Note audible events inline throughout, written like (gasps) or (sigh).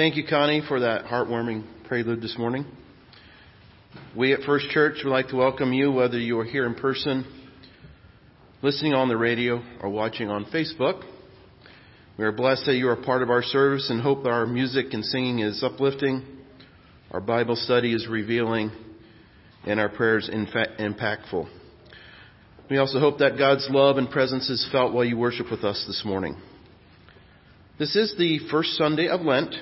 Thank you, Connie, for that heartwarming prelude this morning. We at First Church would like to welcome you, whether you are here in person, listening on the radio, or watching on Facebook. We are blessed that you are part of our service and hope that our music and singing is uplifting, our Bible study is revealing, and our prayers impactful. We also hope that God's love and presence is felt while you worship with us this morning. This is the first Sunday of Lent,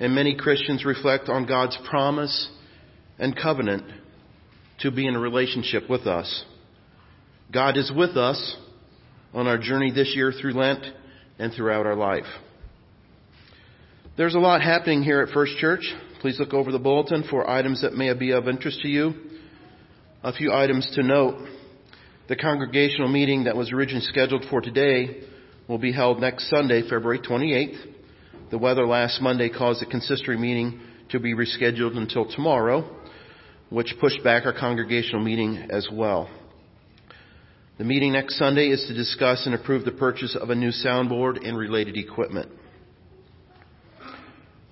and many Christians reflect on God's promise and covenant to be in a relationship with us. God is with us on our journey this year through Lent and throughout our life. There's a lot happening here at First Church. Please look over the bulletin for items that may be of interest to you. A few items to note. The congregational meeting that was originally scheduled for today will be held next Sunday, February 28th. The weather last Monday caused the consistory meeting to be rescheduled until tomorrow, which pushed back our congregational meeting as well. The meeting next Sunday is to discuss and approve the purchase of a new soundboard and related equipment.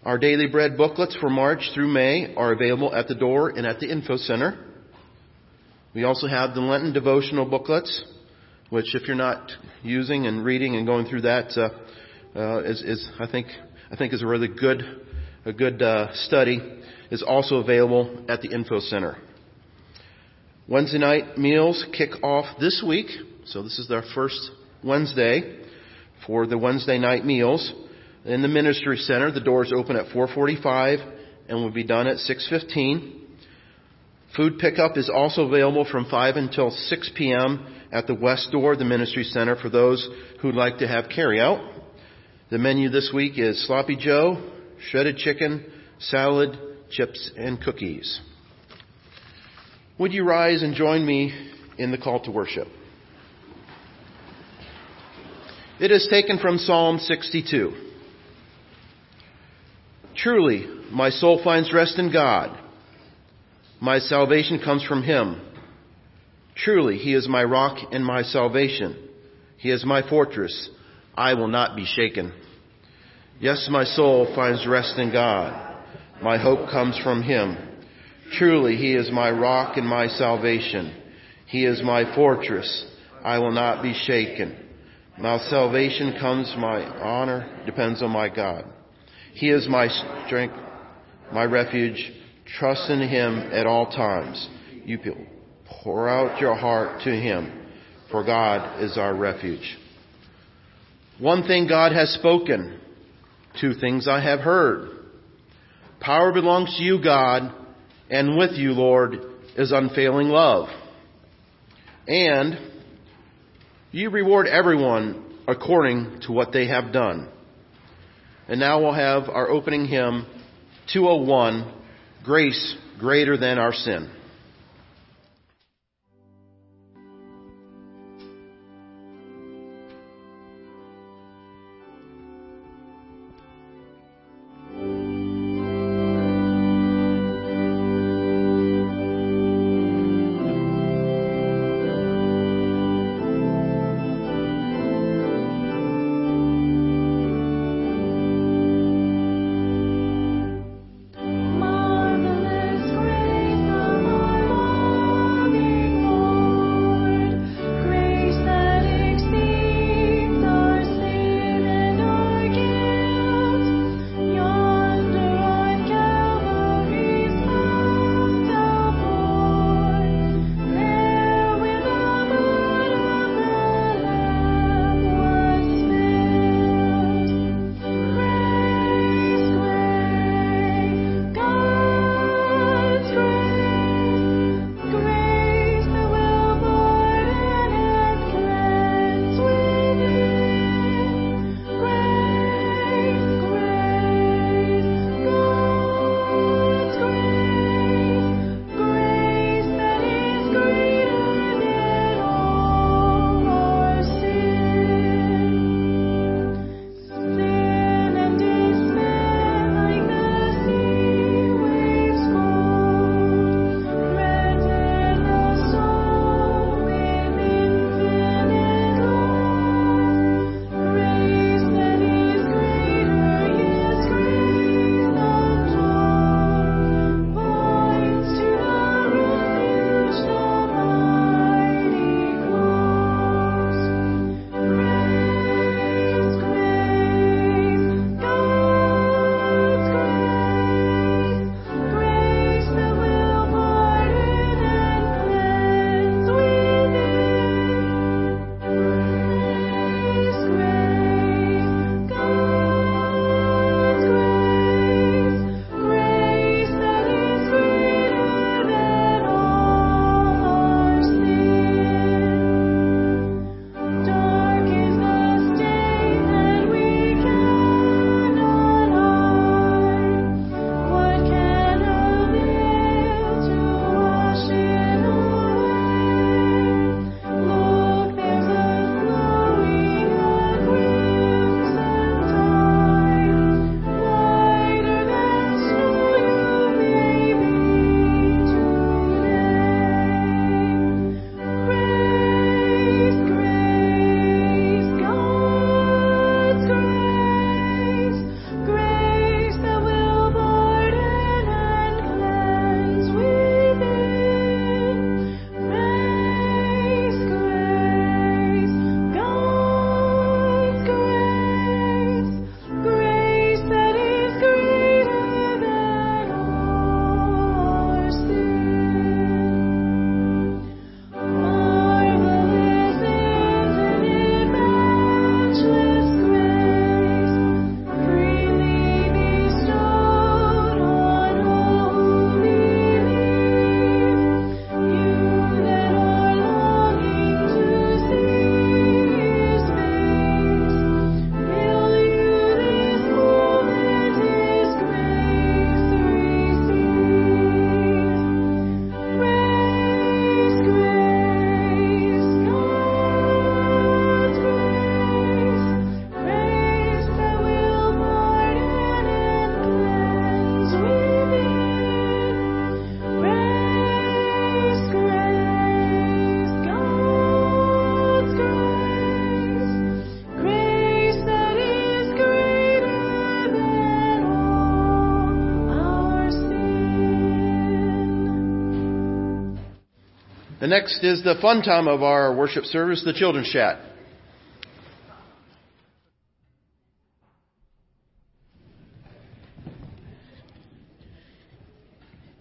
Our daily bread booklets for March through May are available at the door and at the info center. We also have the Lenten devotional booklets, which if you're not using and reading and going through that, uh, uh, is, is, I think I think is a really good a good uh, study. Is also available at the info center. Wednesday night meals kick off this week, so this is our first Wednesday for the Wednesday night meals in the ministry center. The doors open at 4:45 and will be done at 6:15. Food pickup is also available from 5 until 6 p.m. at the west door of the ministry center for those who'd like to have carryout. The menu this week is sloppy joe, shredded chicken, salad, chips, and cookies. Would you rise and join me in the call to worship? It is taken from Psalm 62. Truly, my soul finds rest in God. My salvation comes from Him. Truly, He is my rock and my salvation. He is my fortress. I will not be shaken. Yes, my soul finds rest in God. My hope comes from Him. Truly, He is my rock and my salvation. He is my fortress. I will not be shaken. My salvation comes, my honor depends on my God. He is my strength, my refuge. Trust in Him at all times. You pour out your heart to Him, for God is our refuge. One thing God has spoken, two things I have heard. Power belongs to you, God and with you, Lord, is unfailing love. And you reward everyone according to what they have done. And now we'll have our opening hymn 201, Grace Greater Than Our Sin. And next is the fun time of our worship service, the children's chat.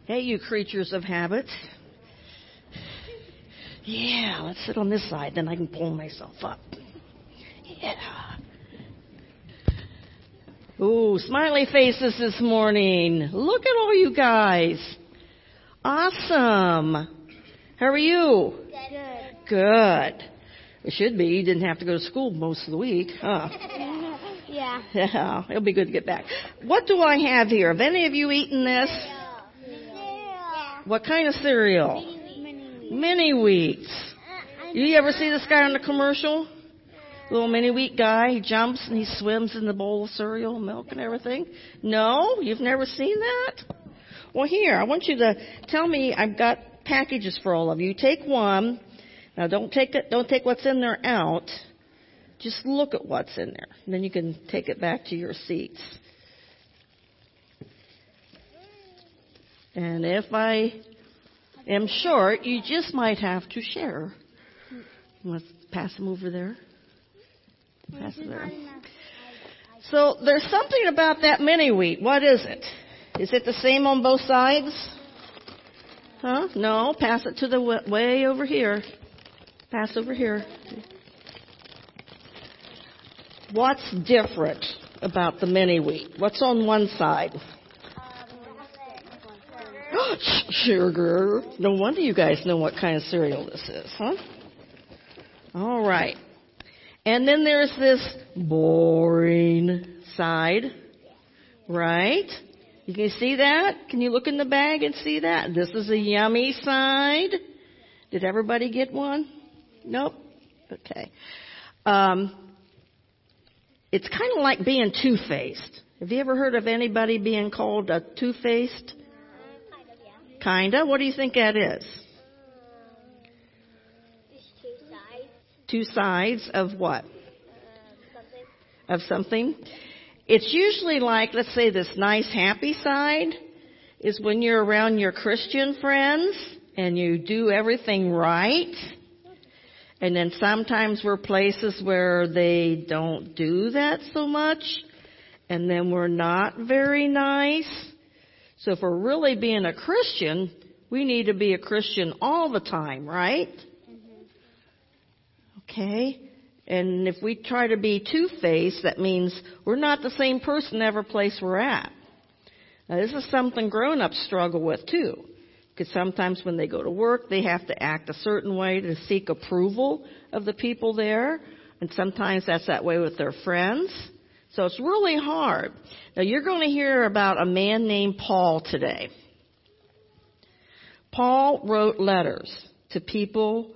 Hey, you creatures of habit. Yeah, let's sit on this side, then I can pull myself up. Yeah. Ooh, smiley faces this morning. Look at all you guys. Awesome. How are you? Good. Good. It should be. You didn't have to go to school most of the week, huh? (laughs) Yeah. Yeah, it'll be good to get back. What do I have here? Have any of you eaten this? Yeah. What kind of cereal? Mini wheats. Uh, you ever see this guy on the commercial? Little mini wheat guy. He jumps and he swims in the bowl of cereal, milk, and everything. No, you've never seen that. Well, here I want you to tell me. I've got packages for all of you. Take one. Now, don't take it. Don't take what's in there out. Just look at what's in there. And then you can take it back to your seats. And if I am short, you just might have to share. Let's pass them over there. Pass it there. So there's something about that mini wheat. What is it? Is it the same on both sides? Huh? No. Pass it to the wa- way over here. Pass over here. What's different about the mini wheat? What's on one side? (gasps) Sugar. No wonder you guys know what kind of cereal this is, huh? All right. And then there's this boring side, right? You can see that? Can you look in the bag and see that? This is a yummy side. Did everybody get one? Nope. Okay. Um, it's kind of like being two-faced. Have you ever heard of anybody being called a two-faced? Kinda. What do you think that is? Two sides of what? Of something. It's usually like, let's say this nice happy side is when you're around your Christian friends and you do everything right. And then sometimes we're places where they don't do that so much. And then we're not very nice. So if we're really being a Christian, we need to be a Christian all the time, right? Mm-hmm. Okay? And if we try to be two-faced, that means we're not the same person every place we're at. Now this is something grown-ups struggle with too. Because sometimes when they go to work, they have to act a certain way to seek approval of the people there. And sometimes that's that way with their friends. So it's really hard. Now you're going to hear about a man named Paul today. Paul wrote letters to people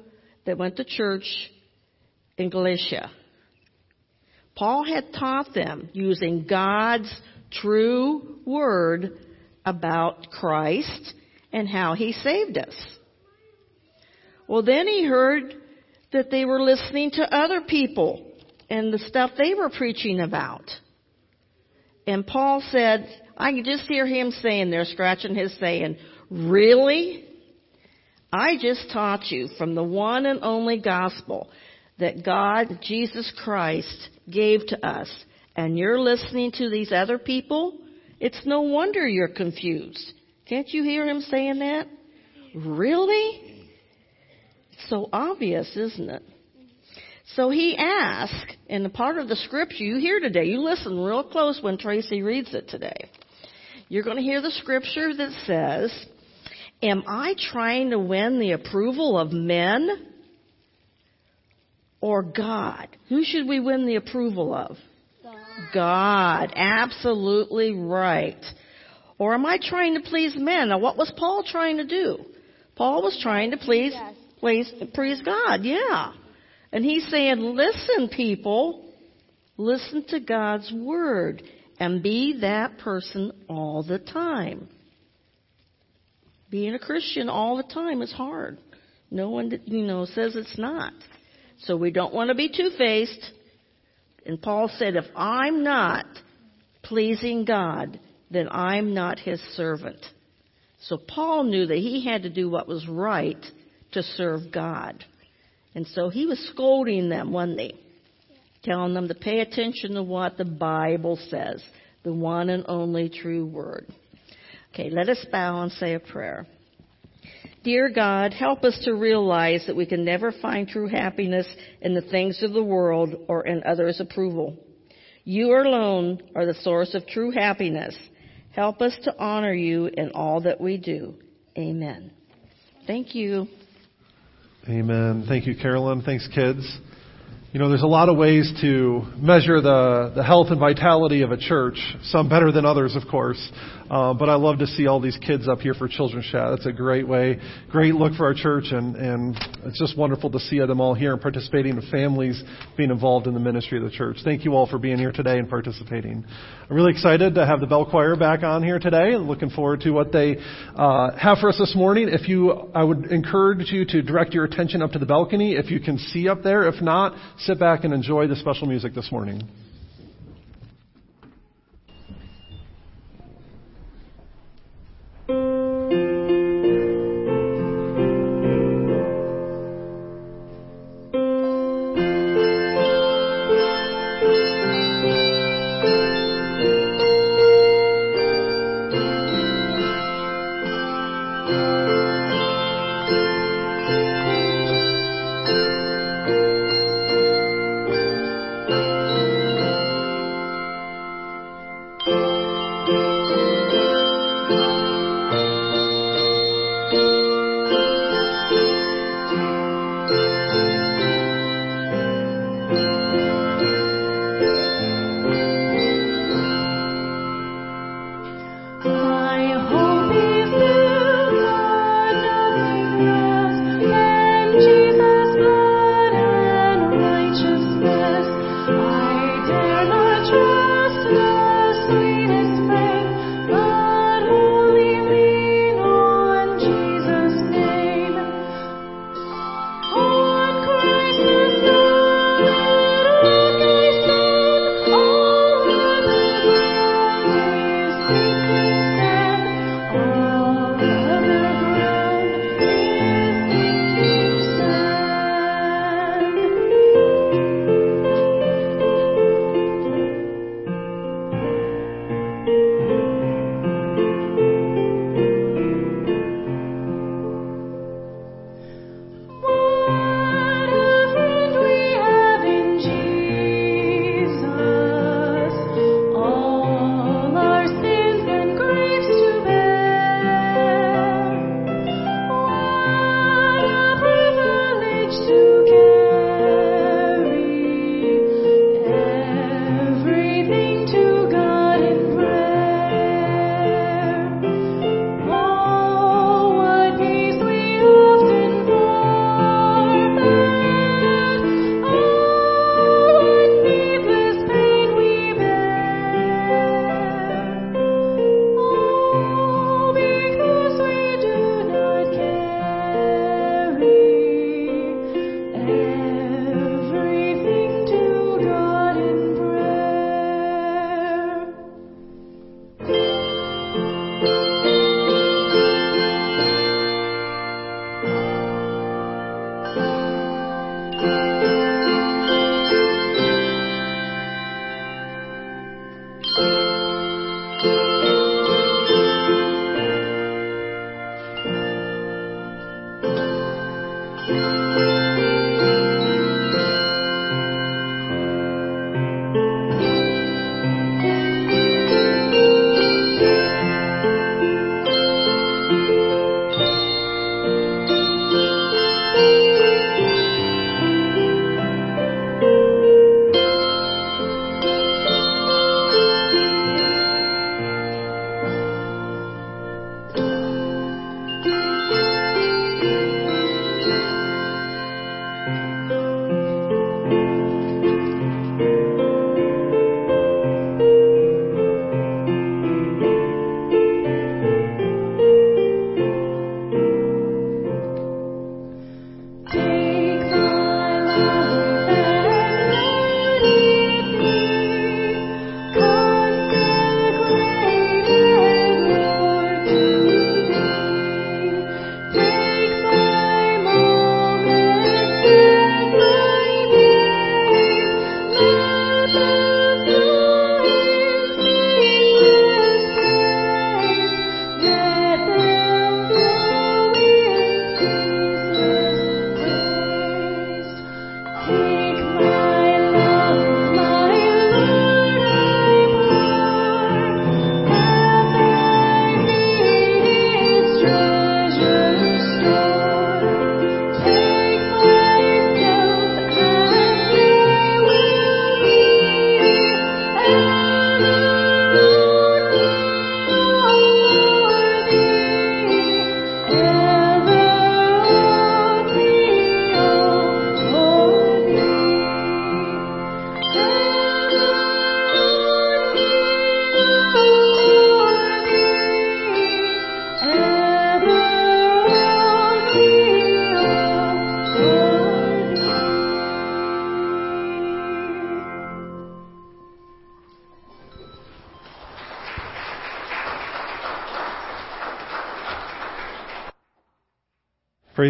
that went to church in Galatia. Paul had taught them using God's true word about Christ and how he saved us. Well, then he heard that they were listening to other people and the stuff they were preaching about. And Paul said, I can just hear him saying there, scratching his saying, really? I just taught you from the one and only gospel that God, Jesus Christ, gave to us. And you're listening to these other people? It's no wonder you're confused. Can't you hear him saying that? Really? It's so obvious, isn't it? So he asks, in the part of the scripture you hear today, you listen real close when Tracy reads it today. You're going to hear the scripture that says, Am I trying to win the approval of men or God? Who should we win the approval of? God. God. Absolutely right. Or am I trying to please men? Now what was Paul trying to do? Paul was trying to please, please, please God, yeah. And he's saying, listen people, listen to God's word and be that person all the time. Being a Christian all the time is hard. No one, you know, says it's not. So we don't want to be two-faced. And Paul said, if I'm not pleasing God, then I'm not his servant. So Paul knew that he had to do what was right to serve God. And so he was scolding them, wasn't he? Telling them to pay attention to what the Bible says, the one and only true word. Okay, let us bow and say a prayer. Dear God, help us to realize that we can never find true happiness in the things of the world or in others' approval. You alone are the source of true happiness. Help us to honor you in all that we do. Amen. Thank you. Amen. Thank you, Carolyn. Thanks, kids. You know, there's a lot of ways to measure the, the health and vitality of a church, some better than others, of course. Uh, but I love to see all these kids up here for Children's Chat. That's a great way, great look for our church, and, and it's just wonderful to see them all here and participating, the families being involved in the ministry of the church. Thank you all for being here today and participating. I'm really excited to have the bell choir back on here today, and looking forward to what they uh, have for us this morning. If you, I would encourage you to direct your attention up to the balcony if you can see up there. If not, sit back and enjoy the special music this morning.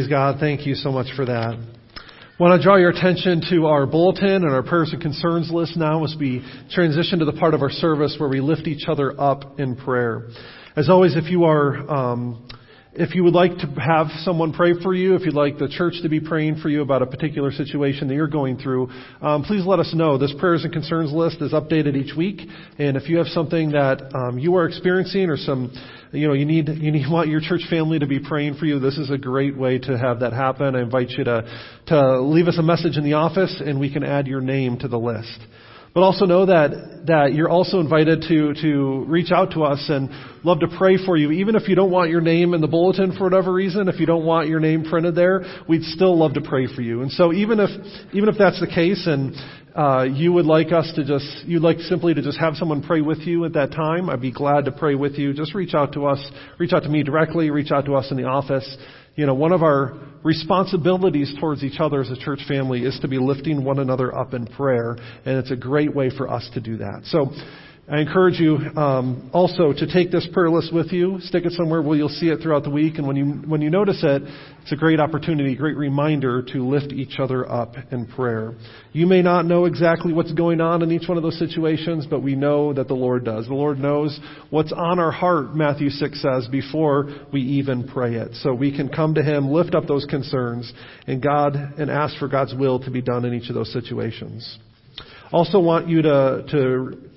Praise God. Thank you so much for that. Want to draw your attention to our bulletin and our prayers and concerns list now as we transition to the part of our service where we lift each other up in prayer. As always, if you are um, if you would like to have someone pray for you, if you'd like the church to be praying for you about a particular situation that you're going through, um, please let us know. This prayers and concerns list is updated each week, and if you have something that um, you are experiencing or some, you know, you need you need (laughs) want your church family to be praying for you, this is a great way to have that happen. I invite you to to leave us a message in the office, and we can add your name to the list. But also know that, that you're also invited to, to reach out to us and love to pray for you. Even if you don't want your name in the bulletin for whatever reason, if you don't want your name printed there, we'd still love to pray for you. And so even if, even if that's the case and, uh, you would like us to just, you'd like simply to just have someone pray with you at that time, I'd be glad to pray with you. Just reach out to us, reach out to me directly, reach out to us in the office. You know, one of our responsibilities towards each other as a church family is to be lifting one another up in prayer, and it's a great way for us to do that. So, I encourage you um, also to take this prayer list with you, stick it somewhere where you'll see it throughout the week, and when you when you notice it, it's a great opportunity, great reminder to lift each other up in prayer. You may not know exactly what's going on in each one of those situations, but we know that the Lord does. The Lord knows what's on our heart, Matthew 6 says, before we even pray it. So we can come to Him, lift up those concerns, and God and ask for God's will to be done in each of those situations. Also want you to, to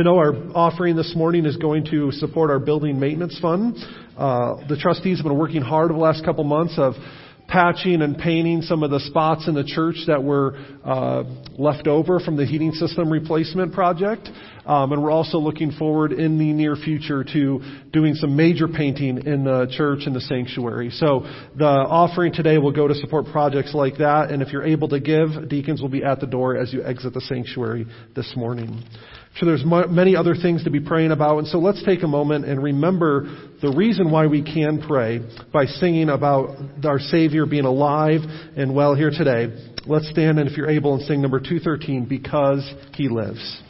to know our offering this morning is going to support our building maintenance fund. Uh, the trustees have been working hard over the last couple months of patching and painting some of the spots in the church that were uh, left over from the heating system replacement project. Um, and we're also looking forward in the near future to doing some major painting in the church and the sanctuary. So the offering today will go to support projects like that. And if you're able to give, deacons will be at the door as you exit the sanctuary this morning. So there's many other things to be praying about. And so let's take a moment and remember the reason why we can pray by singing about our Savior being alive and well here today. Let's stand and if you're able and sing number 213, Because He Lives.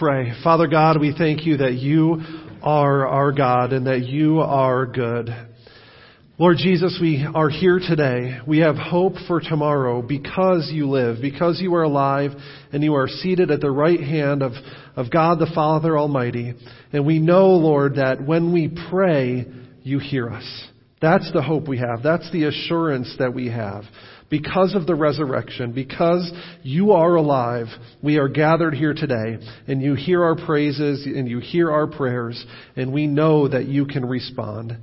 Pray. Father God, we thank you that you are our God and that you are good. Lord Jesus, we are here today. We have hope for tomorrow because you live, because you are alive, and you are seated at the right hand of, of God the Father Almighty. And we know, Lord, that when we pray, you hear us. That's the hope we have. That's the assurance that we have. Because of the resurrection, because you are alive, we are gathered here today, and you hear our praises, and you hear our prayers, and we know that you can respond.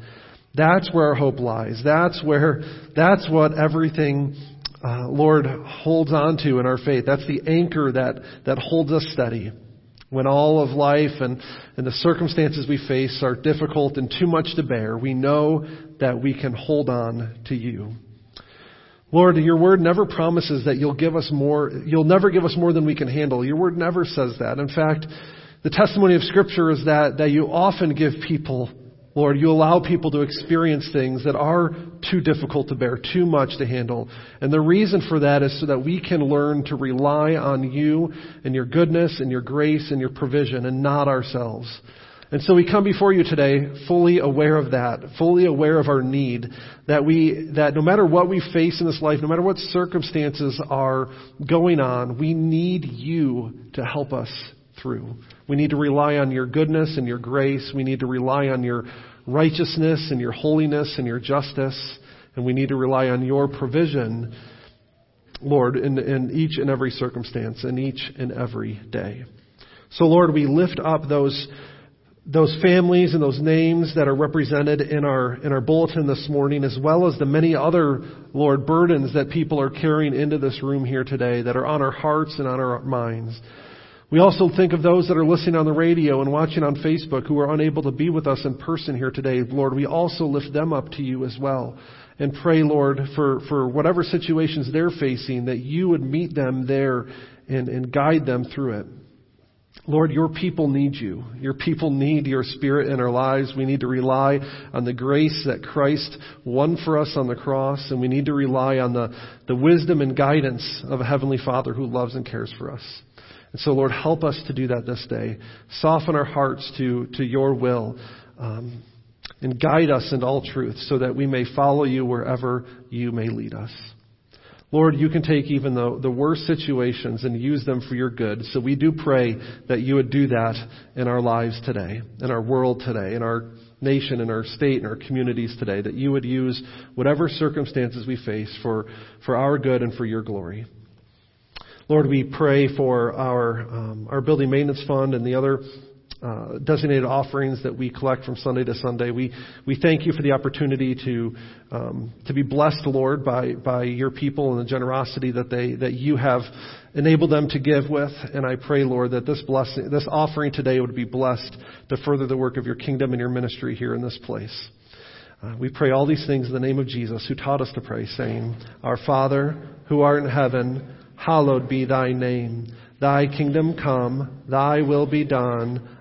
That's where our hope lies. That's where, that's what everything, uh, Lord, holds on to in our faith. That's the anchor that, that holds us steady. When all of life and, and the circumstances we face are difficult and too much to bear, we know that we can hold on to you. Lord, your word never promises that you'll give us more, you'll never give us more than we can handle. Your word never says that. In fact, the testimony of scripture is that, that you often give people, Lord, you allow people to experience things that are too difficult to bear, too much to handle. And the reason for that is so that we can learn to rely on you and your goodness and your grace and your provision and not ourselves. And so we come before you today fully aware of that, fully aware of our need, that we, that no matter what we face in this life, no matter what circumstances are going on, we need you to help us through. We need to rely on your goodness and your grace. We need to rely on your righteousness and your holiness and your justice. And we need to rely on your provision, Lord, in, in each and every circumstance, in each and every day. So Lord, we lift up those those families and those names that are represented in our in our bulletin this morning, as well as the many other Lord burdens that people are carrying into this room here today that are on our hearts and on our minds. We also think of those that are listening on the radio and watching on Facebook who are unable to be with us in person here today. Lord, we also lift them up to you as well. And pray, Lord, for, for whatever situations they're facing, that you would meet them there and, and guide them through it. Lord, your people need you. Your people need your spirit in our lives. We need to rely on the grace that Christ won for us on the cross, and we need to rely on the, the wisdom and guidance of a Heavenly Father who loves and cares for us. And so, Lord, help us to do that this day. Soften our hearts to, to your will. Um, and guide us in all truth so that we may follow you wherever you may lead us. Lord, you can take even the, the worst situations and use them for your good. So we do pray that you would do that in our lives today, in our world today, in our nation, in our state, in our communities today, that you would use whatever circumstances we face for, for our good and for your glory. Lord, we pray for our, um, our building maintenance fund and the other uh, designated offerings that we collect from Sunday to Sunday. We we thank you for the opportunity to um, to be blessed, Lord, by by your people and the generosity that they that you have enabled them to give with. And I pray, Lord, that this blessing, this offering today would be blessed to further the work of your kingdom and your ministry here in this place. Uh, we pray all these things in the name of Jesus, who taught us to pray, saying, Our Father, who art in heaven, hallowed be thy name. Thy kingdom come, thy will be done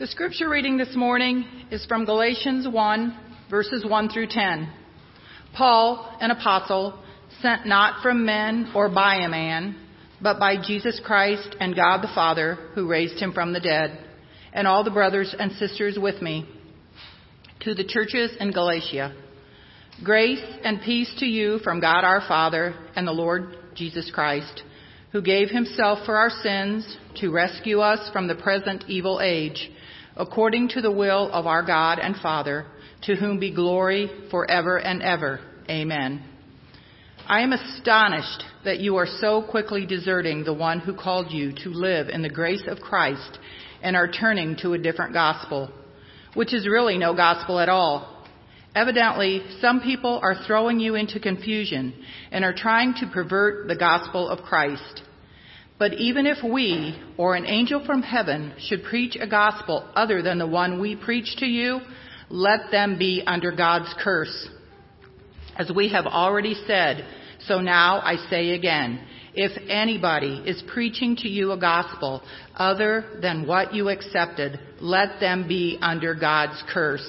The scripture reading this morning is from Galatians 1, verses 1 through 10. Paul, an apostle, sent not from men or by a man, but by Jesus Christ and God the Father, who raised him from the dead, and all the brothers and sisters with me, to the churches in Galatia. Grace and peace to you from God our Father and the Lord Jesus Christ, who gave himself for our sins to rescue us from the present evil age according to the will of our God and Father, to whom be glory forever and ever. Amen. I am astonished that you are so quickly deserting the one who called you to live in the grace of Christ and are turning to a different gospel, which is really no gospel at all. Evidently, some people are throwing you into confusion and are trying to pervert the gospel of Christ. But even if we or an angel from heaven should preach a gospel other than the one we preach to you, let them be under God's curse. As we have already said, so now I say again, if anybody is preaching to you a gospel other than what you accepted, let them be under God's curse.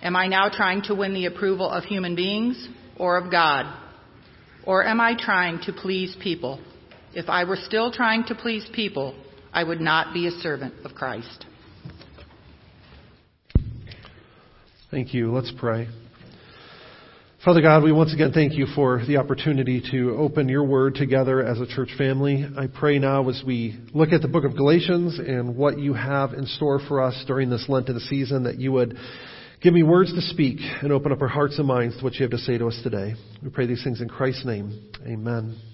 Am I now trying to win the approval of human beings or of God? Or am I trying to please people? If I were still trying to please people, I would not be a servant of Christ. Thank you. Let's pray. Father God, we once again thank you for the opportunity to open your word together as a church family. I pray now as we look at the book of Galatians and what you have in store for us during this Lenten season that you would give me words to speak and open up our hearts and minds to what you have to say to us today. We pray these things in Christ's name. Amen.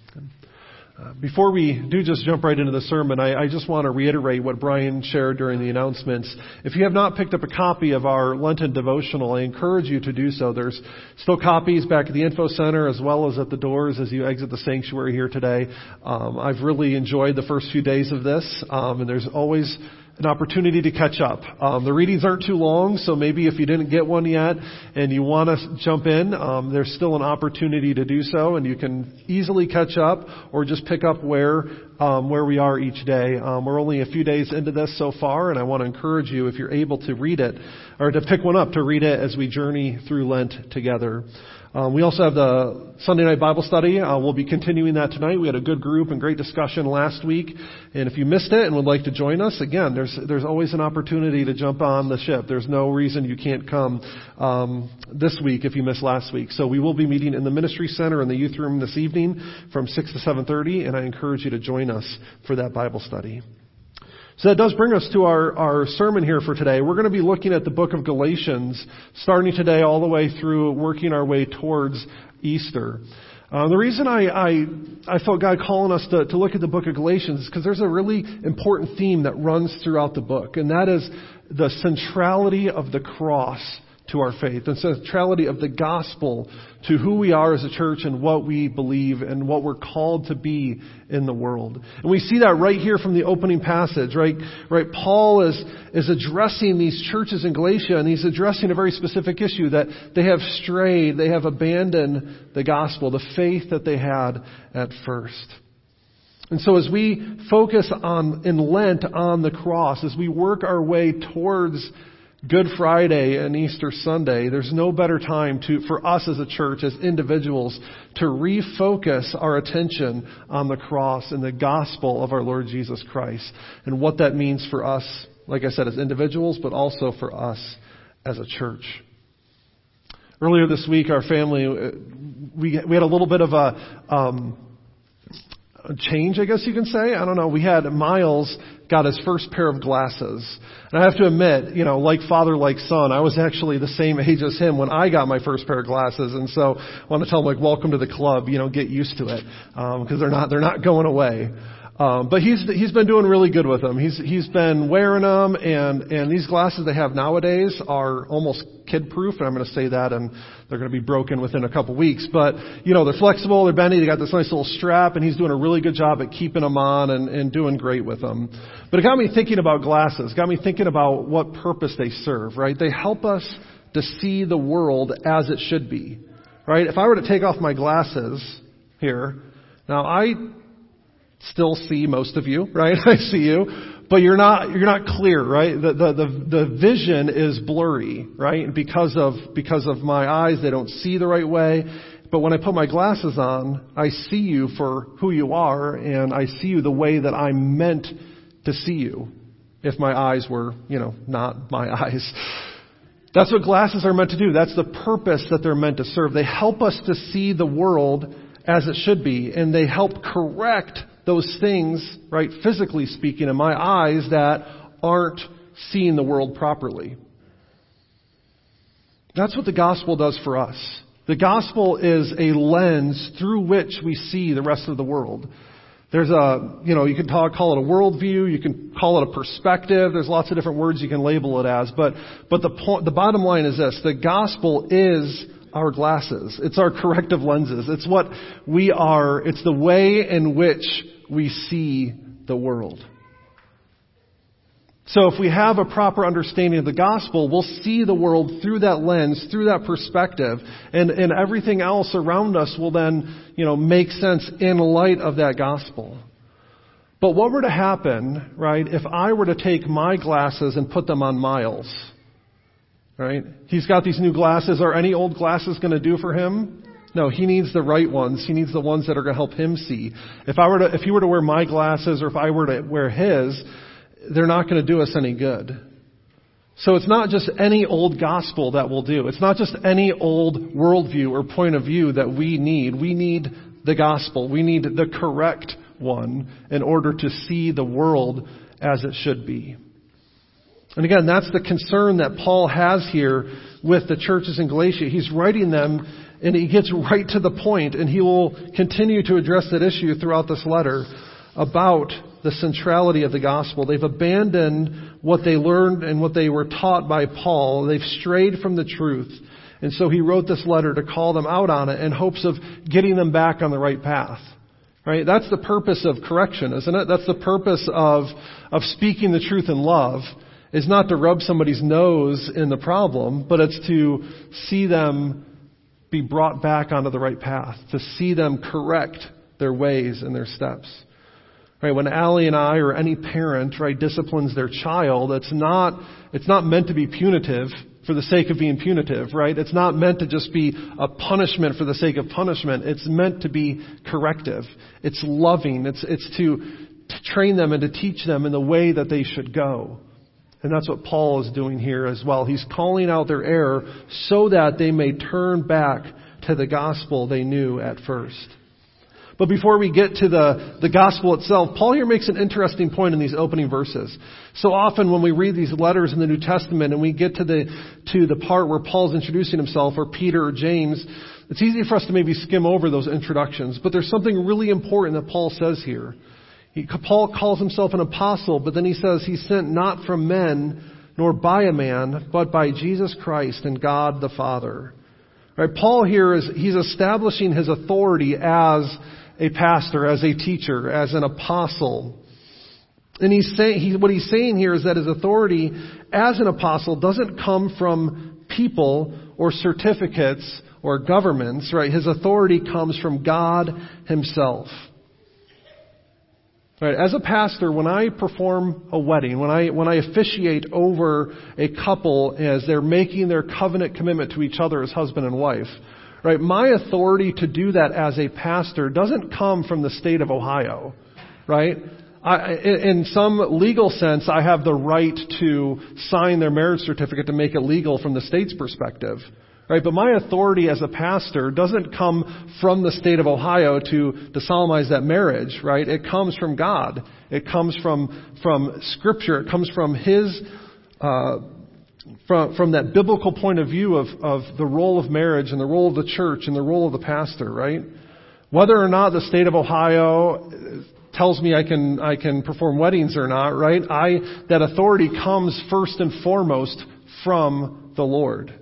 Uh, before we do just jump right into the sermon, I, I, just want to reiterate what Brian shared during the announcements. If you have not picked up a copy of our Lenten devotional, I encourage you to do so. There's still copies back at the info center as well as at the doors as you exit the sanctuary here today. Um, I've really enjoyed the first few days of this, um, and there's always an opportunity to catch up. Um, the readings aren't too long, so maybe if you didn't get one yet and you want to jump in, um, there's still an opportunity to do so, and you can easily catch up or just pick up where um, where we are each day. Um, we're only a few days into this so far, and I want to encourage you, if you're able to read it or to pick one up, to read it as we journey through Lent together. Um, we also have the Sunday night Bible study. Uh, we'll be continuing that tonight. We had a good group and great discussion last week. And if you missed it and would like to join us, again, there's there's always an opportunity to jump on the ship. There's no reason you can't come um, this week if you missed last week. So we will be meeting in the ministry center in the youth room this evening from six to seven thirty, and I encourage you to join us for that Bible study. So that does bring us to our, our sermon here for today. We're going to be looking at the book of Galatians, starting today all the way through working our way towards Easter. Uh, the reason I, I, I felt God calling us to, to look at the book of Galatians is because there's a really important theme that runs throughout the book, and that is the centrality of the cross to our faith, the centrality of the gospel to who we are as a church and what we believe and what we're called to be in the world. And we see that right here from the opening passage, right? Right? Paul is, is addressing these churches in Galatia and he's addressing a very specific issue that they have strayed, they have abandoned the gospel, the faith that they had at first. And so as we focus on, in Lent on the cross, as we work our way towards Good Friday and Easter Sunday, there's no better time to, for us as a church, as individuals, to refocus our attention on the cross and the gospel of our Lord Jesus Christ and what that means for us, like I said, as individuals, but also for us as a church. Earlier this week, our family, uh, we, we had a little bit of a, um, a change, I guess you can say. I don't know. We had Miles got his first pair of glasses. And I have to admit, you know, like father, like son, I was actually the same (laughs) age as him when I got my first pair of glasses. And so I want to tell him, like, welcome to the club, you know, get used to it. Um, cause they're not, they're not going away. Um, but he's he's been doing really good with them. He's he's been wearing them, and and these glasses they have nowadays are almost kid proof. And I'm going to say that, and they're going to be broken within a couple weeks. But you know they're flexible, they're bendy, they got this nice little strap, and he's doing a really good job at keeping them on and and doing great with them. But it got me thinking about glasses. Got me thinking about what purpose they serve. Right? They help us to see the world as it should be. Right? If I were to take off my glasses here, now I still see most of you, right? (laughs) I see you, but you're not you're not clear, right? The the the, the vision is blurry, right? Because of because of my eyes, they don't see the right way. But when I put my glasses on, I see you for who you are, and I see you the way that I'm meant to see you. If my eyes were, you know, not my (laughs) eyes. That's what glasses are meant to do. That's the purpose that they're meant to serve. They help us to see the world as it should be, and they help correct those things, right, physically speaking, in my eyes that aren't seeing the world properly. That's what the gospel does for us. The gospel is a lens through which we see the rest of the world. There's a, you know, you can talk, call it a worldview, you can call it a perspective, there's lots of different words you can label it as, but, but the point, the bottom line is this, the gospel is our glasses. It's our corrective lenses. It's what we are, it's the way in which we see the world. So if we have a proper understanding of the gospel, we'll see the world through that lens, through that perspective, and, and everything else around us will then, you know, make sense in light of that gospel. But what were to happen, right, if I were to take my glasses and put them on Miles? Right? He's got these new glasses. Are any old glasses going to do for him? No, he needs the right ones. He needs the ones that are going to help him see. If I were to, if he were to wear my glasses or if I were to wear his, they're not going to do us any good. So it's not just any old gospel that will do. It's not just any old worldview or point of view that we need. We need the gospel. We need the correct one in order to see the world as it should be. And again, that's the concern that Paul has here with the churches in Galatia. He's writing them and he gets right to the point and he will continue to address that issue throughout this letter about the centrality of the gospel. They've abandoned what they learned and what they were taught by Paul. They've strayed from the truth. And so he wrote this letter to call them out on it in hopes of getting them back on the right path. Right? That's the purpose of correction, isn't it? That's the purpose of, of speaking the truth in love is not to rub somebody's nose in the problem, but it's to see them be brought back onto the right path, to see them correct their ways and their steps. Right, when Allie and I or any parent, right, disciplines their child, it's not, it's not meant to be punitive for the sake of being punitive, right? It's not meant to just be a punishment for the sake of punishment. It's meant to be corrective. It's loving. It's, it's to, to train them and to teach them in the way that they should go. And that's what Paul is doing here as well. He's calling out their error so that they may turn back to the gospel they knew at first. But before we get to the, the gospel itself, Paul here makes an interesting point in these opening verses. So often when we read these letters in the New Testament and we get to the, to the part where Paul's introducing himself, or Peter or James, it's easy for us to maybe skim over those introductions. But there's something really important that Paul says here. He, Paul calls himself an apostle, but then he says he's sent not from men, nor by a man, but by Jesus Christ and God the Father. Right? Paul here is, he's establishing his authority as a pastor, as a teacher, as an apostle. And he's saying, he, what he's saying here is that his authority as an apostle doesn't come from people or certificates or governments, right? His authority comes from God himself. Right, as a pastor, when I perform a wedding, when I, when I officiate over a couple as they're making their covenant commitment to each other as husband and wife, Right? My authority to do that as a pastor doesn't come from the state of Ohio. Right? I, in some legal sense, I have the right to sign their marriage certificate to make it legal from the state's perspective. Right? But my authority as a pastor doesn't come from the state of Ohio to, to solemnize that marriage, right? It comes from God. It comes from, from Scripture. It comes from His, uh, from, from that biblical point of view of, of the role of marriage and the role of the church and the role of the pastor, right? Whether or not the state of Ohio tells me I can, I can perform weddings or not, right? I, that authority comes first and foremost from the Lord.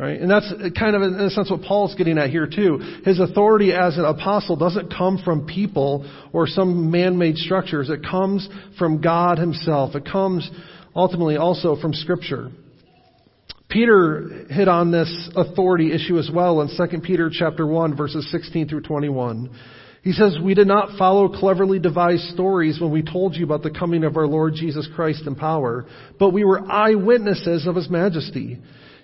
Right? And that's kind of, in a sense, what Paul's getting at here, too. His authority as an apostle doesn't come from people or some man made structures. It comes from God Himself. It comes ultimately also from Scripture. Peter hit on this authority issue as well in 2 Peter chapter 1 verses 16 through 21. He says, We did not follow cleverly devised stories when we told you about the coming of our Lord Jesus Christ in power, but we were eyewitnesses of His majesty.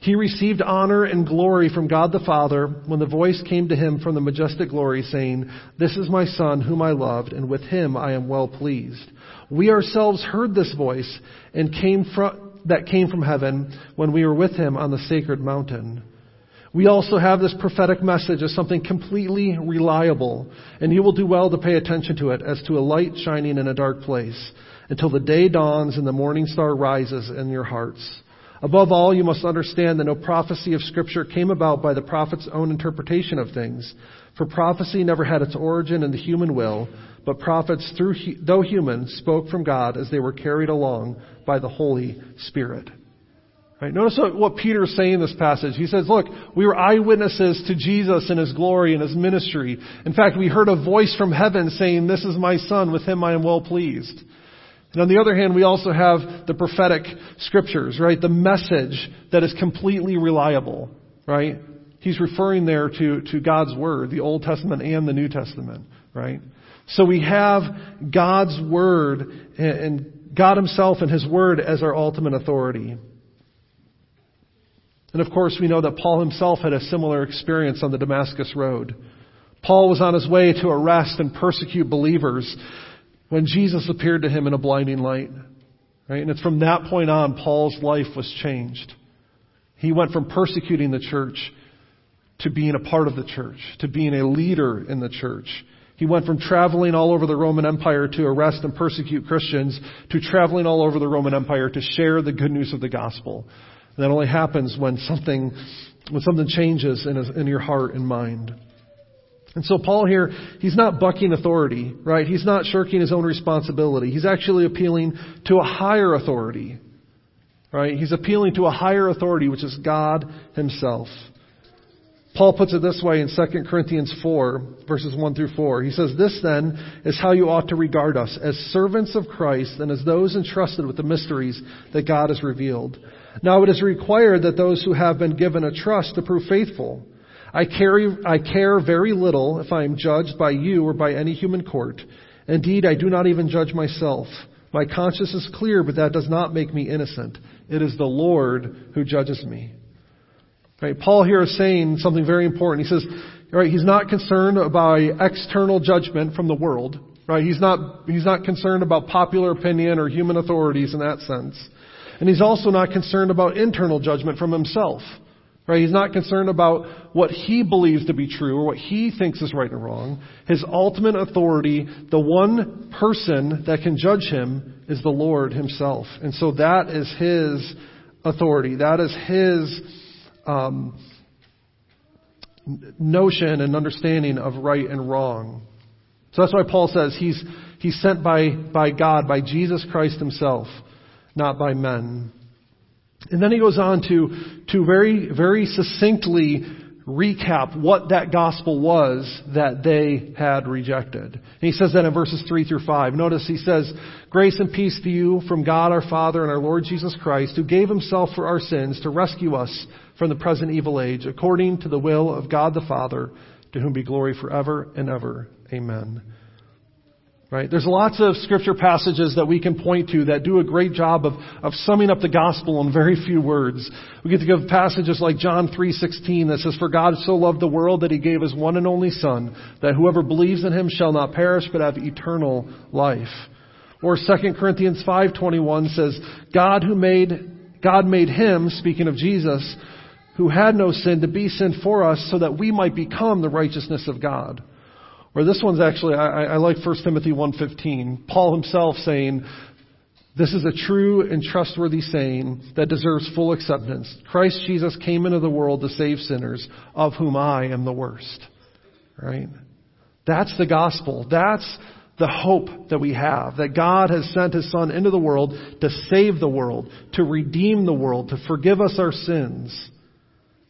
He received honor and glory from God the Father when the voice came to him from the majestic glory saying, This is my Son whom I loved, and with him I am well pleased. We ourselves heard this voice and came from, that came from heaven when we were with him on the sacred mountain. We also have this prophetic message as something completely reliable, and you will do well to pay attention to it as to a light shining in a dark place until the day dawns and the morning star rises in your hearts. Above all, you must understand that no prophecy of Scripture came about by the prophet's own interpretation of things. For prophecy never had its origin in the human will, but prophets, through, though human, spoke from God as they were carried along by the Holy Spirit. Right? Notice what, what Peter is saying in this passage. He says, look, we were eyewitnesses to Jesus and His glory and His ministry. In fact, we heard a voice from heaven saying, this is my son, with him I am well pleased. And on the other hand, we also have the prophetic scriptures, right? The message that is completely reliable, right? He's referring there to, to God's Word, the Old Testament and the New Testament, right? So we have God's Word and God Himself and His Word as our ultimate authority. And of course, we know that Paul himself had a similar experience on the Damascus Road. Paul was on his way to arrest and persecute believers when Jesus appeared to him in a blinding light. Right? And it's from that point on Paul's life was changed. He went from persecuting the church to being a part of the church, to being a leader in the church. He went from traveling all over the Roman Empire to arrest and persecute Christians to traveling all over the Roman Empire to share the good news of the gospel. And that only happens when something, when something changes in, in your heart and mind. And so Paul here, he's not bucking authority, right? He's not shirking his own responsibility. He's actually appealing to a higher authority, right? He's appealing to a higher authority, which is God himself. Paul puts it this way in 2 Corinthians 4, verses 1 through 4. He says, This then is how you ought to regard us, as servants of Christ and as those entrusted with the mysteries that God has revealed. Now it is required that those who have been given a trust to prove faithful. I, carry, I care very little if I am judged by you or by any human court. Indeed, I do not even judge myself. My conscience is clear, but that does not make me innocent. It is the Lord who judges me. Right? Paul here is saying something very important. He says, right, he's not concerned about external judgment from the world. Right? He's not, he's not concerned about popular opinion or human authorities in that sense. And he's also not concerned about internal judgment from himself. Right? He's not concerned about what he believes to be true or what he thinks is right or wrong. His ultimate authority, the one person that can judge him, is the Lord himself. And so that is his authority. That is his um, notion and understanding of right and wrong. So that's why Paul says he's, he's sent by, by God, by Jesus Christ himself, not by men. And then he goes on to, to very, very succinctly recap what that gospel was that they had rejected. And he says that in verses 3 through 5. Notice he says, Grace and peace to you from God our Father and our Lord Jesus Christ, who gave himself for our sins to rescue us from the present evil age, according to the will of God the Father, to whom be glory forever and ever. Amen. Right? There's lots of scripture passages that we can point to that do a great job of, of summing up the gospel in very few words. We get to give passages like John 3:16 that says, "For God so loved the world that he gave his one and only son, that whoever believes in him shall not perish but have eternal life." Or 2 Corinthians 5:21 says, "God who made God made him, speaking of Jesus, who had no sin to be sin for us so that we might become the righteousness of God." Or this one's actually, I, I like 1 Timothy 1.15. Paul himself saying, this is a true and trustworthy saying that deserves full acceptance. Christ Jesus came into the world to save sinners, of whom I am the worst. Right? That's the gospel. That's the hope that we have. That God has sent His Son into the world to save the world, to redeem the world, to forgive us our sins.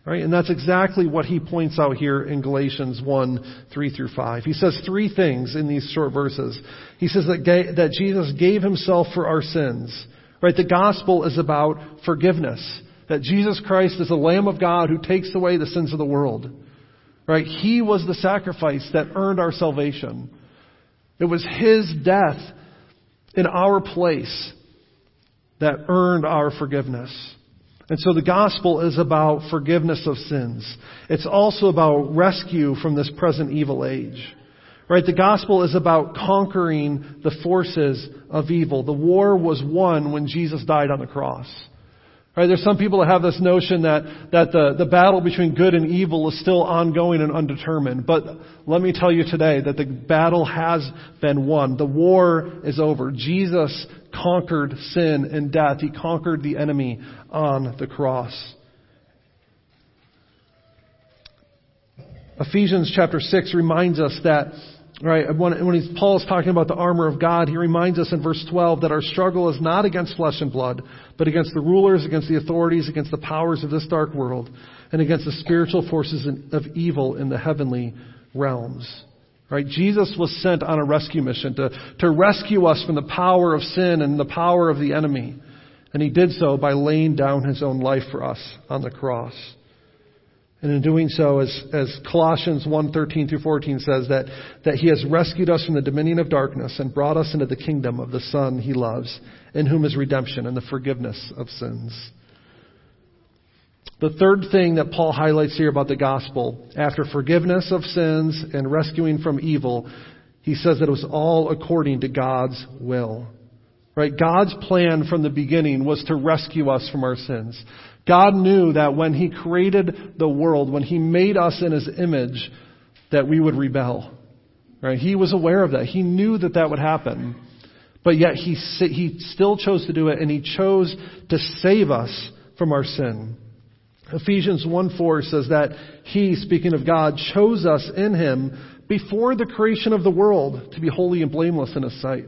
Right? And that's exactly what he points out here in Galatians 1, 3 through 5. He says three things in these short verses. He says that, that Jesus gave himself for our sins. Right? The gospel is about forgiveness. That Jesus Christ is the Lamb of God who takes away the sins of the world. Right? He was the sacrifice that earned our salvation. It was His death in our place that earned our forgiveness. And so the gospel is about forgiveness of sins. It's also about rescue from this present evil age. Right? The gospel is about conquering the forces of evil. The war was won when Jesus died on the cross. Right? There's some people that have this notion that, that the, the battle between good and evil is still ongoing and undetermined. But let me tell you today that the battle has been won. The war is over. Jesus conquered sin and death. He conquered the enemy on the cross. Ephesians chapter 6 reminds us that Right, when, when Paul is talking about the armor of God, he reminds us in verse 12 that our struggle is not against flesh and blood, but against the rulers, against the authorities, against the powers of this dark world, and against the spiritual forces of evil in the heavenly realms. Right? Jesus was sent on a rescue mission to, to rescue us from the power of sin and the power of the enemy. And he did so by laying down his own life for us on the cross. And in doing so, as, as Colossians 1, 13 through 14 says, that, that he has rescued us from the dominion of darkness and brought us into the kingdom of the Son he loves, in whom is redemption and the forgiveness of sins. The third thing that Paul highlights here about the gospel, after forgiveness of sins and rescuing from evil, he says that it was all according to God's will. Right? God's plan from the beginning was to rescue us from our sins. God knew that when He created the world, when He made us in His image, that we would rebel. Right? He was aware of that. He knew that that would happen. But yet He, he still chose to do it, and He chose to save us from our sin. Ephesians 1 4 says that He, speaking of God, chose us in Him before the creation of the world to be holy and blameless in His sight.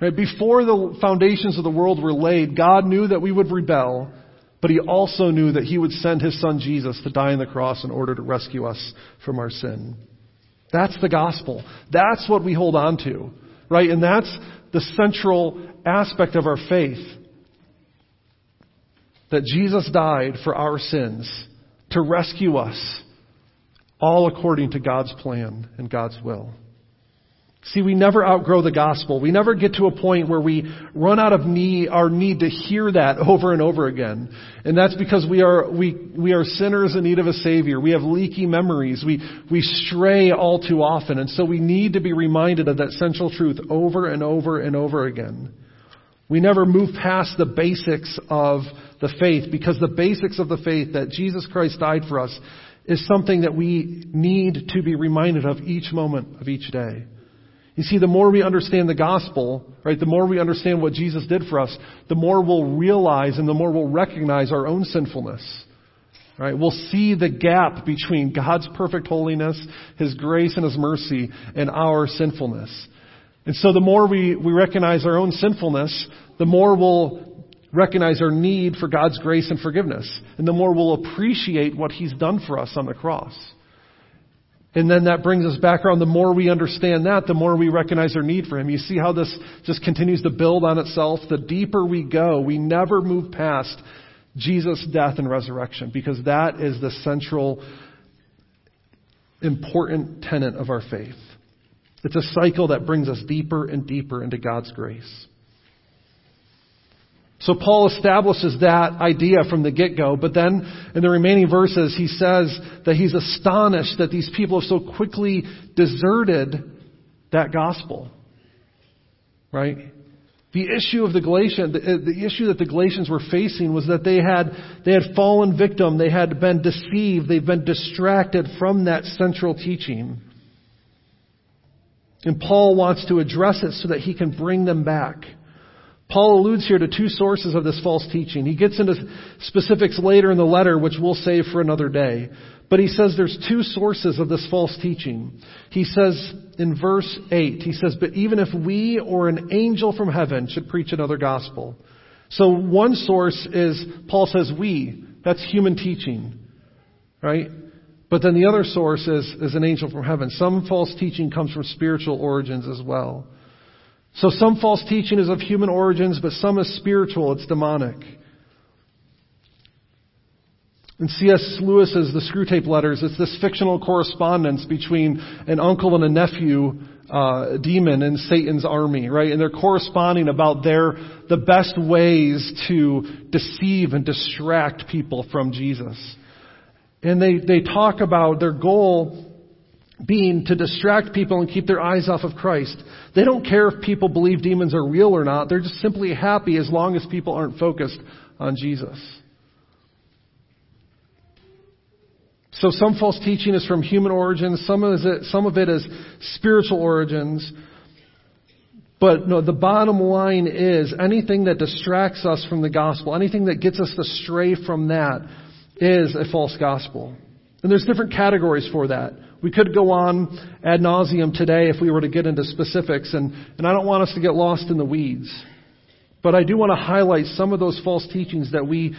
Right? Before the foundations of the world were laid, God knew that we would rebel, but He also knew that He would send His Son Jesus to die on the cross in order to rescue us from our sin. That's the gospel. That's what we hold on to. Right? And that's the central aspect of our faith. That Jesus died for our sins to rescue us, all according to God's plan and God's will. See, we never outgrow the gospel. We never get to a point where we run out of need, our need to hear that over and over again. And that's because we are, we, we are sinners in need of a savior. We have leaky memories. We, we stray all too often. And so we need to be reminded of that central truth over and over and over again. We never move past the basics of the faith because the basics of the faith that Jesus Christ died for us is something that we need to be reminded of each moment of each day. You see, the more we understand the gospel, right, the more we understand what Jesus did for us, the more we'll realize and the more we'll recognize our own sinfulness. Right? We'll see the gap between God's perfect holiness, His grace and His mercy, and our sinfulness. And so the more we, we recognize our own sinfulness, the more we'll recognize our need for God's grace and forgiveness. And the more we'll appreciate what He's done for us on the cross. And then that brings us back around. The more we understand that, the more we recognize our need for Him. You see how this just continues to build on itself? The deeper we go, we never move past Jesus' death and resurrection because that is the central, important tenet of our faith. It's a cycle that brings us deeper and deeper into God's grace. So Paul establishes that idea from the get-go, but then in the remaining verses he says that he's astonished that these people have so quickly deserted that gospel. Right? The issue of the Galatians, the, uh, the, issue that the Galatians were facing was that they had, they had fallen victim, they had been deceived, they've been distracted from that central teaching. And Paul wants to address it so that he can bring them back. Paul alludes here to two sources of this false teaching. He gets into specifics later in the letter, which we'll save for another day. But he says there's two sources of this false teaching. He says in verse 8, he says, But even if we or an angel from heaven should preach another gospel. So one source is, Paul says we. That's human teaching. Right? But then the other source is, is an angel from heaven. Some false teaching comes from spiritual origins as well. So some false teaching is of human origins, but some is spiritual, it's demonic. In C.S. Lewis's The Screwtape Letters, it's this fictional correspondence between an uncle and a nephew uh, demon in Satan's army, right? And they're corresponding about their the best ways to deceive and distract people from Jesus. And they, they talk about their goal being to distract people and keep their eyes off of Christ. They don't care if people believe demons are real or not. They're just simply happy as long as people aren't focused on Jesus. So some false teaching is from human origins, some of it, some of it is spiritual origins. But no, the bottom line is anything that distracts us from the gospel, anything that gets us to stray from that is a false gospel. And there's different categories for that. We could go on ad nauseum today if we were to get into specifics, and, and I don't want us to get lost in the weeds. But I do want to highlight some of those false teachings that we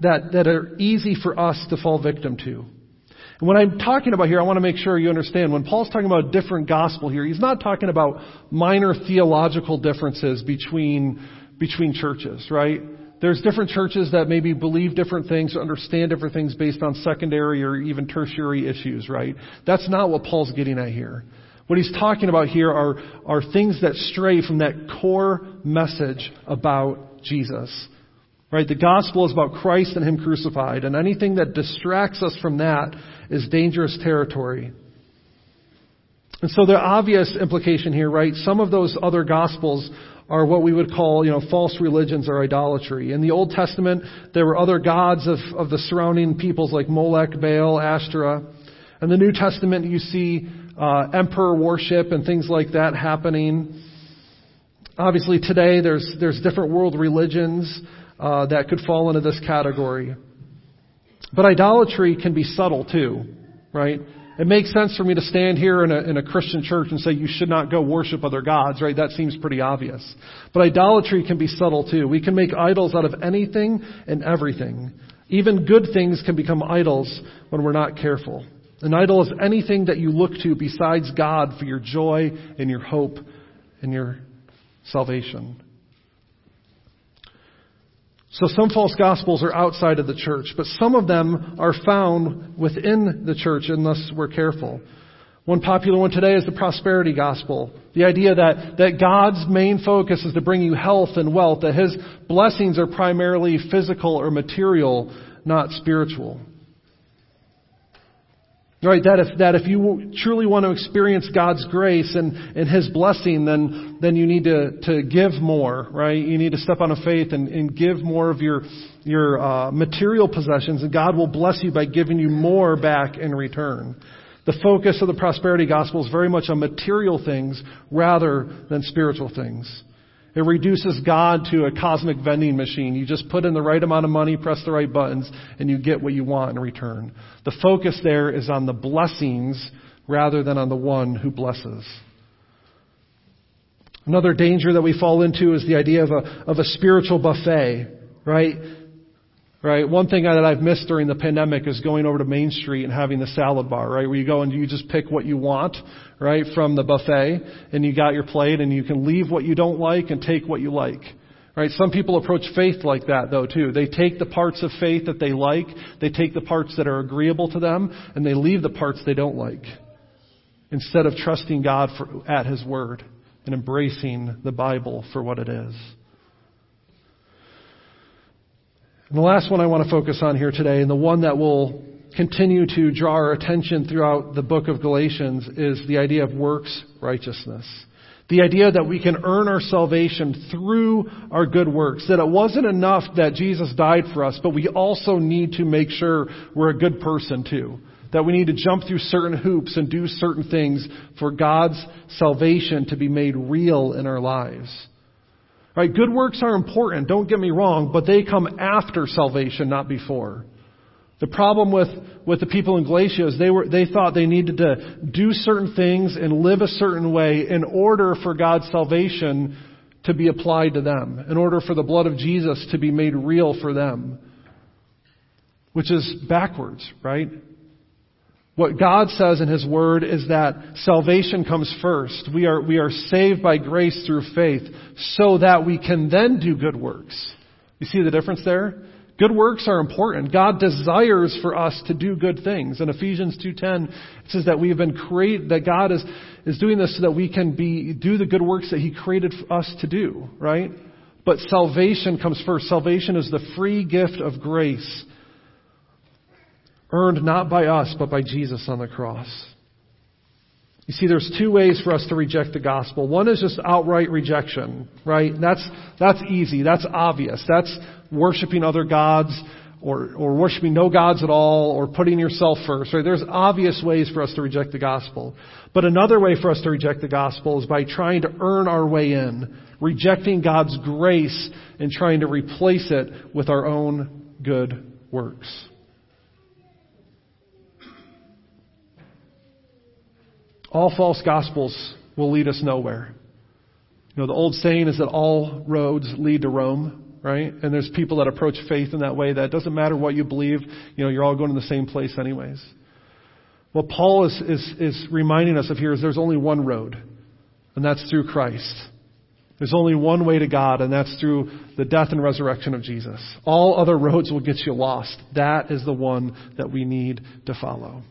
that, that are easy for us to fall victim to. And what I'm talking about here, I want to make sure you understand. When Paul's talking about a different gospel here, he's not talking about minor theological differences between, between churches, right? There's different churches that maybe believe different things, or understand different things based on secondary or even tertiary issues, right? That's not what Paul's getting at here. What he's talking about here are, are things that stray from that core message about Jesus. Right? The gospel is about Christ and Him crucified, and anything that distracts us from that is dangerous territory. And so the obvious implication here, right? Some of those other gospels are what we would call, you know, false religions or idolatry. In the Old Testament, there were other gods of, of the surrounding peoples like Molech, Baal, Ashtoreth. In the New Testament, you see uh, emperor worship and things like that happening. Obviously, today there's there's different world religions uh, that could fall into this category. But idolatry can be subtle too, right? It makes sense for me to stand here in a, in a Christian church and say you should not go worship other gods, right? That seems pretty obvious. But idolatry can be subtle too. We can make idols out of anything and everything. Even good things can become idols when we're not careful. An idol is anything that you look to besides God for your joy and your hope and your salvation. So some false gospels are outside of the church, but some of them are found within the church unless we're careful. One popular one today is the prosperity gospel. The idea that, that God's main focus is to bring you health and wealth, that His blessings are primarily physical or material, not spiritual. Right, that if, that if you truly want to experience God's grace and, and His blessing, then, then you need to, to give more, right? You need to step on a faith and, and give more of your, your uh, material possessions, and God will bless you by giving you more back in return. The focus of the prosperity gospel is very much on material things rather than spiritual things. It reduces God to a cosmic vending machine. You just put in the right amount of money, press the right buttons, and you get what you want in return. The focus there is on the blessings rather than on the one who blesses. Another danger that we fall into is the idea of a, of a spiritual buffet, right? Right? One thing that I've missed during the pandemic is going over to Main Street and having the salad bar, right? Where you go and you just pick what you want, right, from the buffet, and you got your plate, and you can leave what you don't like and take what you like. Right? Some people approach faith like that though too. They take the parts of faith that they like, they take the parts that are agreeable to them, and they leave the parts they don't like. Instead of trusting God for, at His Word and embracing the Bible for what it is. And the last one I want to focus on here today, and the one that will continue to draw our attention throughout the book of Galatians, is the idea of works righteousness. The idea that we can earn our salvation through our good works. That it wasn't enough that Jesus died for us, but we also need to make sure we're a good person too. That we need to jump through certain hoops and do certain things for God's salvation to be made real in our lives. Right? Good works are important, don't get me wrong, but they come after salvation, not before. The problem with, with the people in Galatia is they were, they thought they needed to do certain things and live a certain way in order for God's salvation to be applied to them, in order for the blood of Jesus to be made real for them. Which is backwards, right? What God says in His Word is that salvation comes first. We are, we are saved by grace through faith so that we can then do good works. You see the difference there? Good works are important. God desires for us to do good things. In Ephesians 2.10, it says that we have been created, that God is, is doing this so that we can be, do the good works that He created us to do, right? But salvation comes first. Salvation is the free gift of grace earned not by us, but by Jesus on the cross. You see, there's two ways for us to reject the gospel. One is just outright rejection, right? That's, that's easy. That's obvious. That's worshiping other gods or, or worshiping no gods at all or putting yourself first, right? There's obvious ways for us to reject the gospel. But another way for us to reject the gospel is by trying to earn our way in, rejecting God's grace and trying to replace it with our own good works. All false gospels will lead us nowhere. You know, the old saying is that all roads lead to Rome, right? And there's people that approach faith in that way that doesn't matter what you believe, you know, you're all going to the same place anyways. What Paul is, is, is reminding us of here is there's only one road, and that's through Christ. There's only one way to God, and that's through the death and resurrection of Jesus. All other roads will get you lost. That is the one that we need to follow.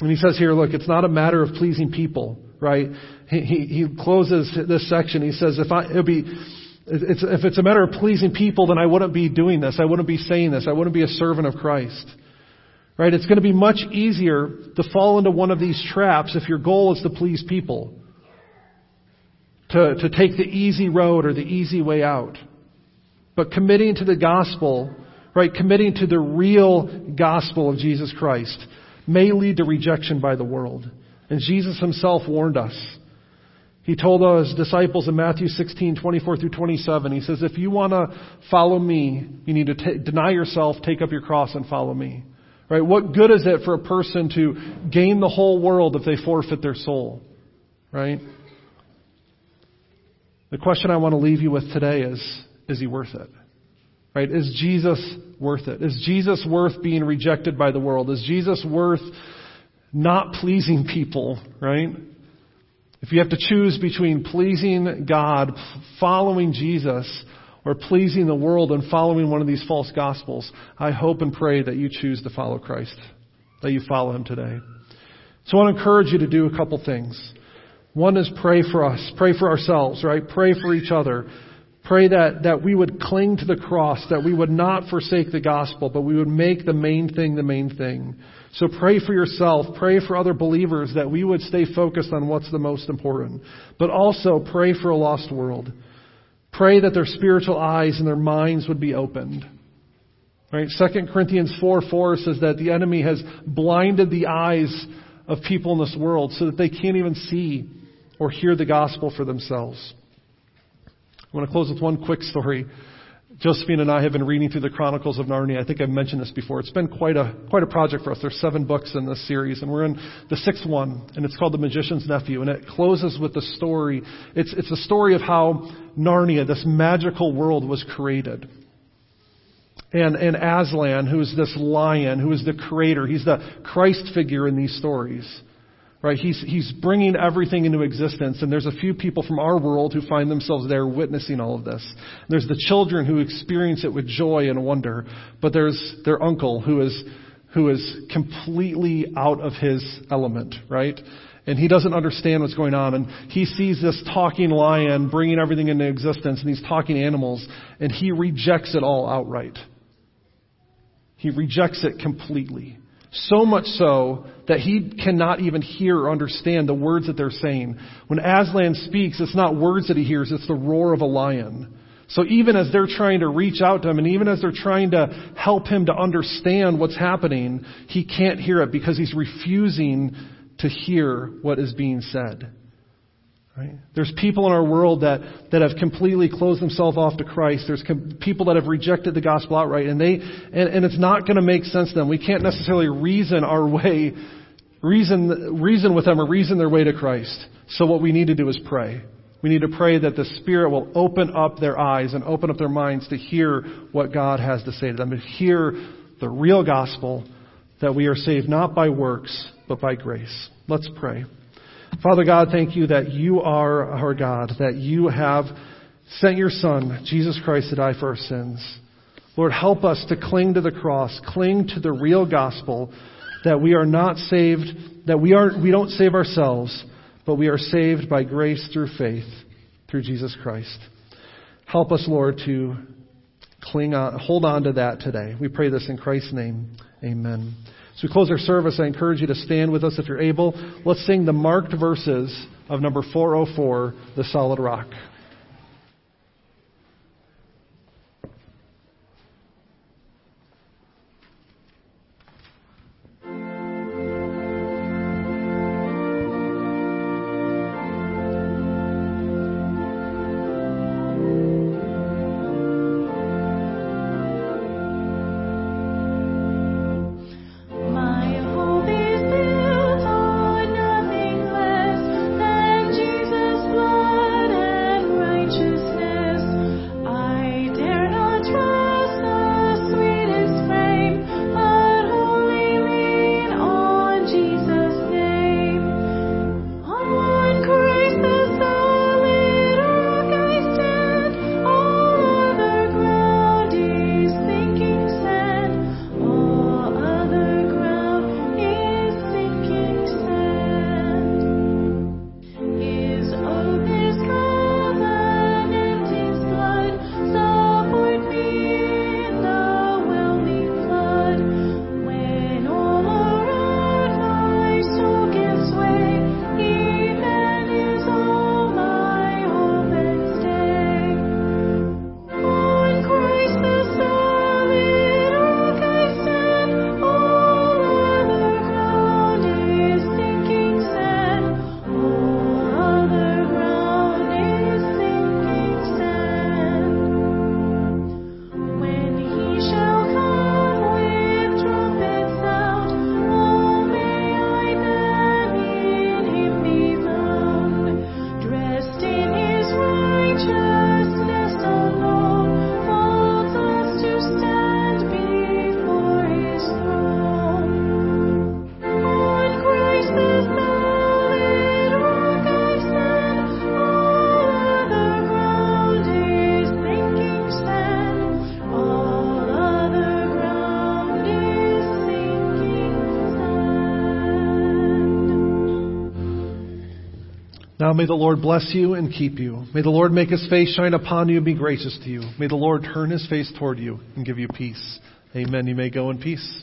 And he says here, look, it's not a matter of pleasing people, right? He, he, he closes this section. He says, if I, it'll be, it's, if it's a matter of pleasing people, then I wouldn't be doing this. I wouldn't be saying this. I wouldn't be a servant of Christ. Right? It's going to be much easier to fall into one of these traps if your goal is to please people. To, to take the easy road or the easy way out. But committing to the gospel, right? Committing to the real gospel of Jesus Christ may lead to rejection by the world. And Jesus himself warned us. He told his disciples in Matthew 16, 24 through 27, he says, if you want to follow me, you need to t- deny yourself, take up your cross, and follow me. Right? What good is it for a person to gain the whole world if they forfeit their soul? Right? The question I want to leave you with today is, is he worth it? Right? Is Jesus worth it? Is Jesus worth being rejected by the world? Is Jesus worth not pleasing people, right? If you have to choose between pleasing God, following Jesus, or pleasing the world and following one of these false gospels, I hope and pray that you choose to follow Christ, that you follow Him today. So I want to encourage you to do a couple things. One is pray for us, pray for ourselves, right? Pray for each other. Pray that, that we would cling to the cross, that we would not forsake the gospel, but we would make the main thing the main thing. So pray for yourself, pray for other believers that we would stay focused on what's the most important. But also pray for a lost world. Pray that their spiritual eyes and their minds would be opened. Right? 2 Corinthians 4 4 says that the enemy has blinded the eyes of people in this world so that they can't even see or hear the gospel for themselves. I want to close with one quick story. Josephine and I have been reading through the Chronicles of Narnia. I think I've mentioned this before. It's been quite a quite a project for us. There's seven books in this series, and we're in the sixth one, and it's called The Magician's Nephew, and it closes with the story. It's it's a story of how Narnia, this magical world, was created. And and Aslan, who's this lion, who is the creator, he's the Christ figure in these stories. Right? He's, he's bringing everything into existence, and there's a few people from our world who find themselves there witnessing all of this. There's the children who experience it with joy and wonder, but there's their uncle who is, who is completely out of his element, right? And he doesn't understand what's going on, and he sees this talking lion bringing everything into existence, and these talking animals, and he rejects it all outright. He rejects it completely. So much so that he cannot even hear or understand the words that they're saying. When Aslan speaks, it's not words that he hears, it's the roar of a lion. So even as they're trying to reach out to him and even as they're trying to help him to understand what's happening, he can't hear it because he's refusing to hear what is being said. Right? There's people in our world that, that have completely closed themselves off to Christ. There's com- people that have rejected the gospel outright, and they and, and it's not going to make sense to them. We can't necessarily reason our way, reason reason with them or reason their way to Christ. So what we need to do is pray. We need to pray that the Spirit will open up their eyes and open up their minds to hear what God has to say to them, to hear the real gospel that we are saved not by works, but by grace. Let's pray. Father God, thank you that you are our God, that you have sent your Son, Jesus Christ, to die for our sins. Lord, help us to cling to the cross, cling to the real gospel, that we are not saved, that we, are, we don't save ourselves, but we are saved by grace through faith, through Jesus Christ. Help us, Lord, to cling on, hold on to that today. We pray this in Christ's name. Amen. As we close our service, I encourage you to stand with us if you're able. Let's sing the marked verses of number 404, The Solid Rock. Now may the Lord bless you and keep you. May the Lord make his face shine upon you and be gracious to you. May the Lord turn his face toward you and give you peace. Amen. You may go in peace.